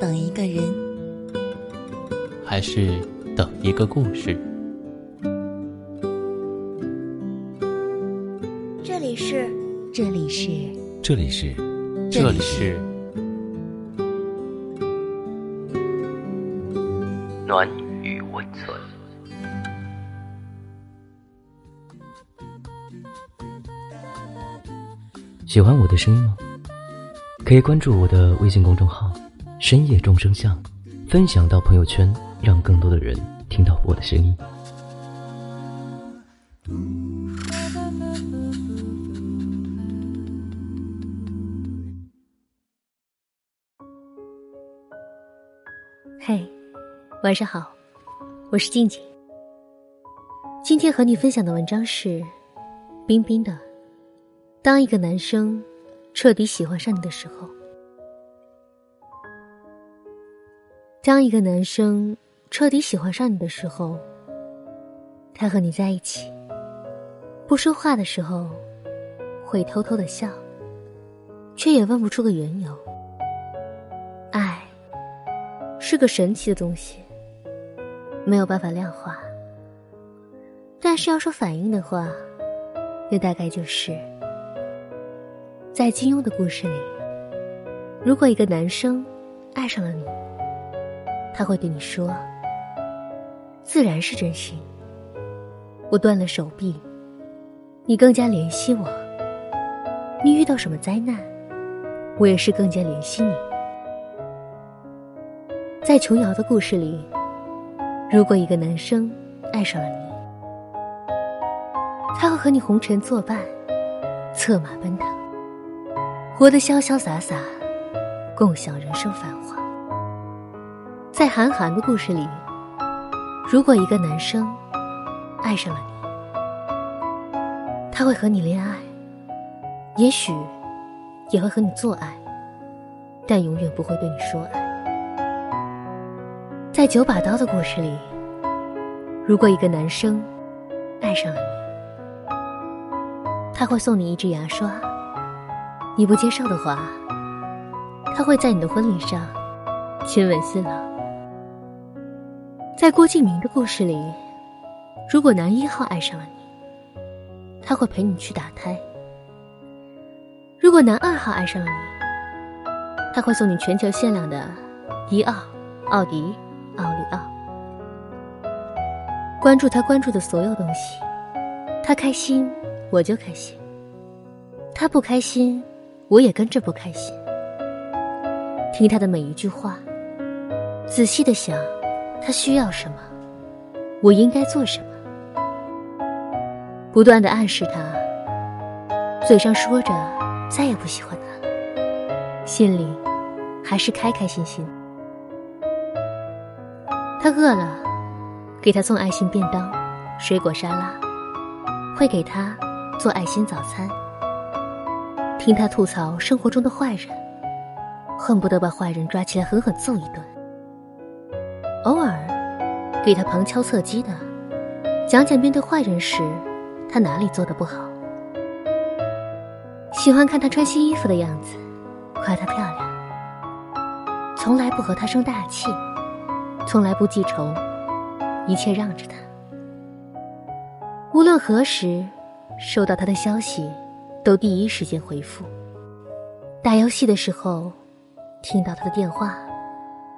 等一个人，还是等一个故事？这里是，这里是，这里是，这里是暖与温存。喜欢我的声音吗？可以关注我的微信公众号“深夜众生相”，分享到朋友圈，让更多的人听到我的声音。嘿，晚上好，我是静静。今天和你分享的文章是冰冰的《当一个男生彻底喜欢上你的时候》。当一个男生彻底喜欢上你的时候，他和你在一起，不说话的时候，会偷偷的笑，却也问不出个缘由。爱。是个神奇的东西，没有办法量化。但是要说反应的话，那大概就是，在金庸的故事里，如果一个男生爱上了你，他会对你说：“自然是真心。我断了手臂，你更加怜惜我；你遇到什么灾难，我也是更加怜惜你。”在琼瑶的故事里，如果一个男生爱上了你，他会和你红尘作伴，策马奔腾，活得潇潇洒洒，共享人生繁华。在韩寒的故事里，如果一个男生爱上了你，他会和你恋爱，也许也会和你做爱，但永远不会对你说爱。在九把刀的故事里，如果一个男生爱上了你，他会送你一支牙刷。你不接受的话，他会在你的婚礼上亲吻新郎。在郭敬明的故事里，如果男一号爱上了你，他会陪你去打胎。如果男二号爱上了你，他会送你全球限量的迪奥、奥迪。奥利奥，关注他关注的所有东西，他开心我就开心，他不开心我也跟着不开心。听他的每一句话，仔细的想他需要什么，我应该做什么，不断的暗示他，嘴上说着再也不喜欢他了，心里还是开开心心。他饿了，给他送爱心便当、水果沙拉，会给他做爱心早餐。听他吐槽生活中的坏人，恨不得把坏人抓起来狠狠揍一顿。偶尔给他旁敲侧击的讲讲面对坏人时他哪里做的不好。喜欢看他穿新衣服的样子，夸她漂亮，从来不和他生大气。从来不记仇，一切让着他。无论何时收到他的消息，都第一时间回复。打游戏的时候，听到他的电话，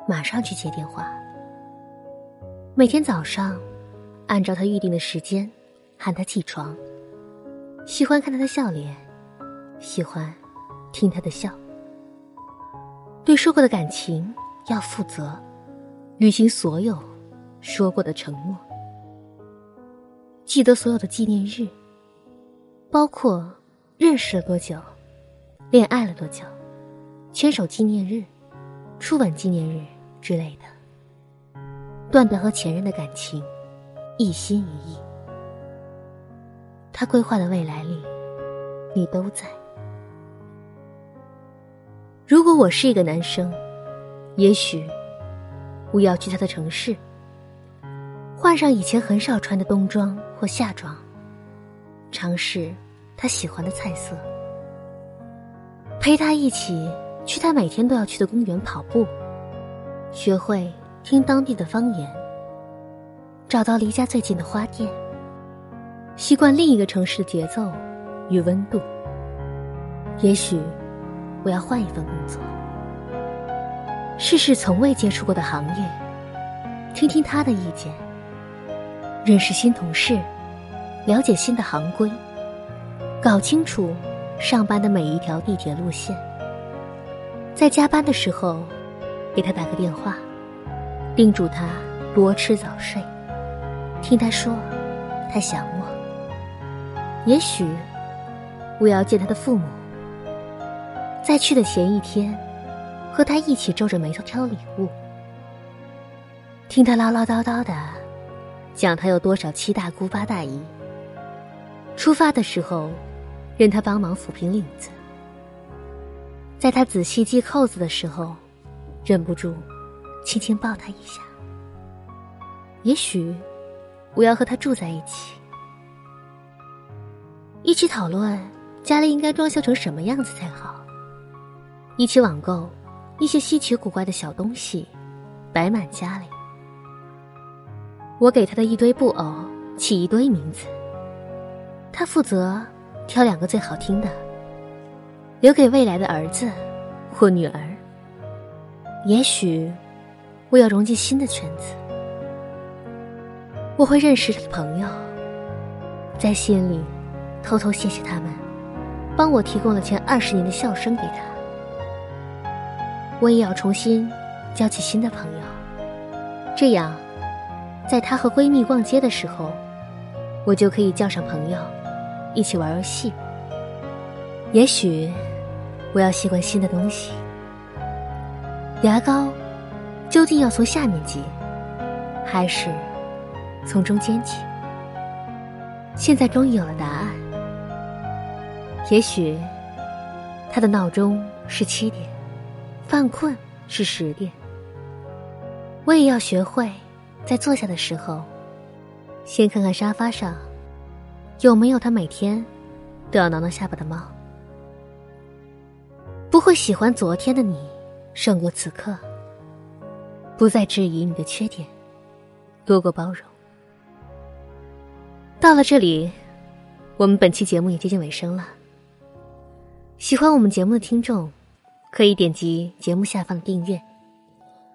马上去接电话。每天早上，按照他预定的时间喊他起床。喜欢看他的笑脸，喜欢听他的笑。对说过的感情要负责。履行所有说过的承诺，记得所有的纪念日，包括认识了多久、恋爱了多久、牵手纪念日、初吻纪念日之类的。断掉和前任的感情，一心一意。他规划的未来里，你都在。如果我是一个男生，也许。我要去他的城市，换上以前很少穿的冬装或夏装，尝试他喜欢的菜色，陪他一起去他每天都要去的公园跑步，学会听当地的方言，找到离家最近的花店，习惯另一个城市的节奏与温度。也许我要换一份工作，试试从未接触过的行业，听听他的意见，认识新同事，了解新的行规，搞清楚上班的每一条地铁路线。在加班的时候，给他打个电话，叮嘱他多吃早睡，听他说他想我。也许我要见他的父母，在去的前一天，和他一起皱着眉头挑礼物，听他唠唠叨叨的讲他有多少七大姑八大姨。出发的时候，任他帮忙抚平领子。在他仔细系扣子的时候，忍不住轻轻抱他一下。也许我要和他住在一起，一起讨论家里应该装修成什么样子才好，一起网购一些稀奇古怪的小东西，摆满家里。我给他的一堆布偶起一堆名字，他负责挑两个最好听的。留给未来的儿子或女儿。也许我要融进新的圈子，我会认识的朋友，在心里偷偷谢谢他们，帮我提供了前二十年的笑声给他。我也要重新交起新的朋友，这样，在她和闺蜜逛街的时候，我就可以叫上朋友，一起玩游戏。也许。我要习惯新的东西。牙膏究竟要从下面挤，还是从中间挤？现在终于有了答案。也许他的闹钟是七点，犯困是十点。我也要学会在坐下的时候，先看看沙发上有没有他每天都要挠挠下巴的猫。不会喜欢昨天的你，胜过此刻。不再质疑你的缺点，多过包容。到了这里，我们本期节目也接近尾声了。喜欢我们节目的听众，可以点击节目下方的订阅，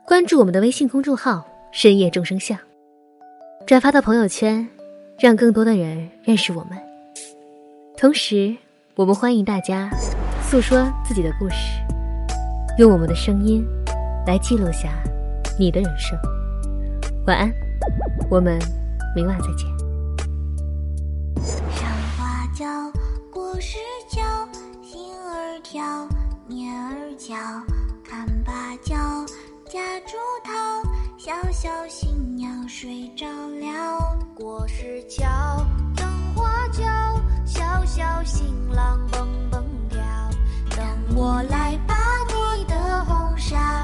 关注我们的微信公众号“深夜众生相”，转发到朋友圈，让更多的人认识我们。同时，我们欢迎大家。诉说自己的故事，用我们的声音来记录下你的人生。晚安，我们明晚再见。上花轿过石桥，心儿跳，念儿娇，看芭蕉，夹竹桃，小小新娘睡着了。过石桥，灯花轿，小小新郎蹦蹦跳。等我来把你的红纱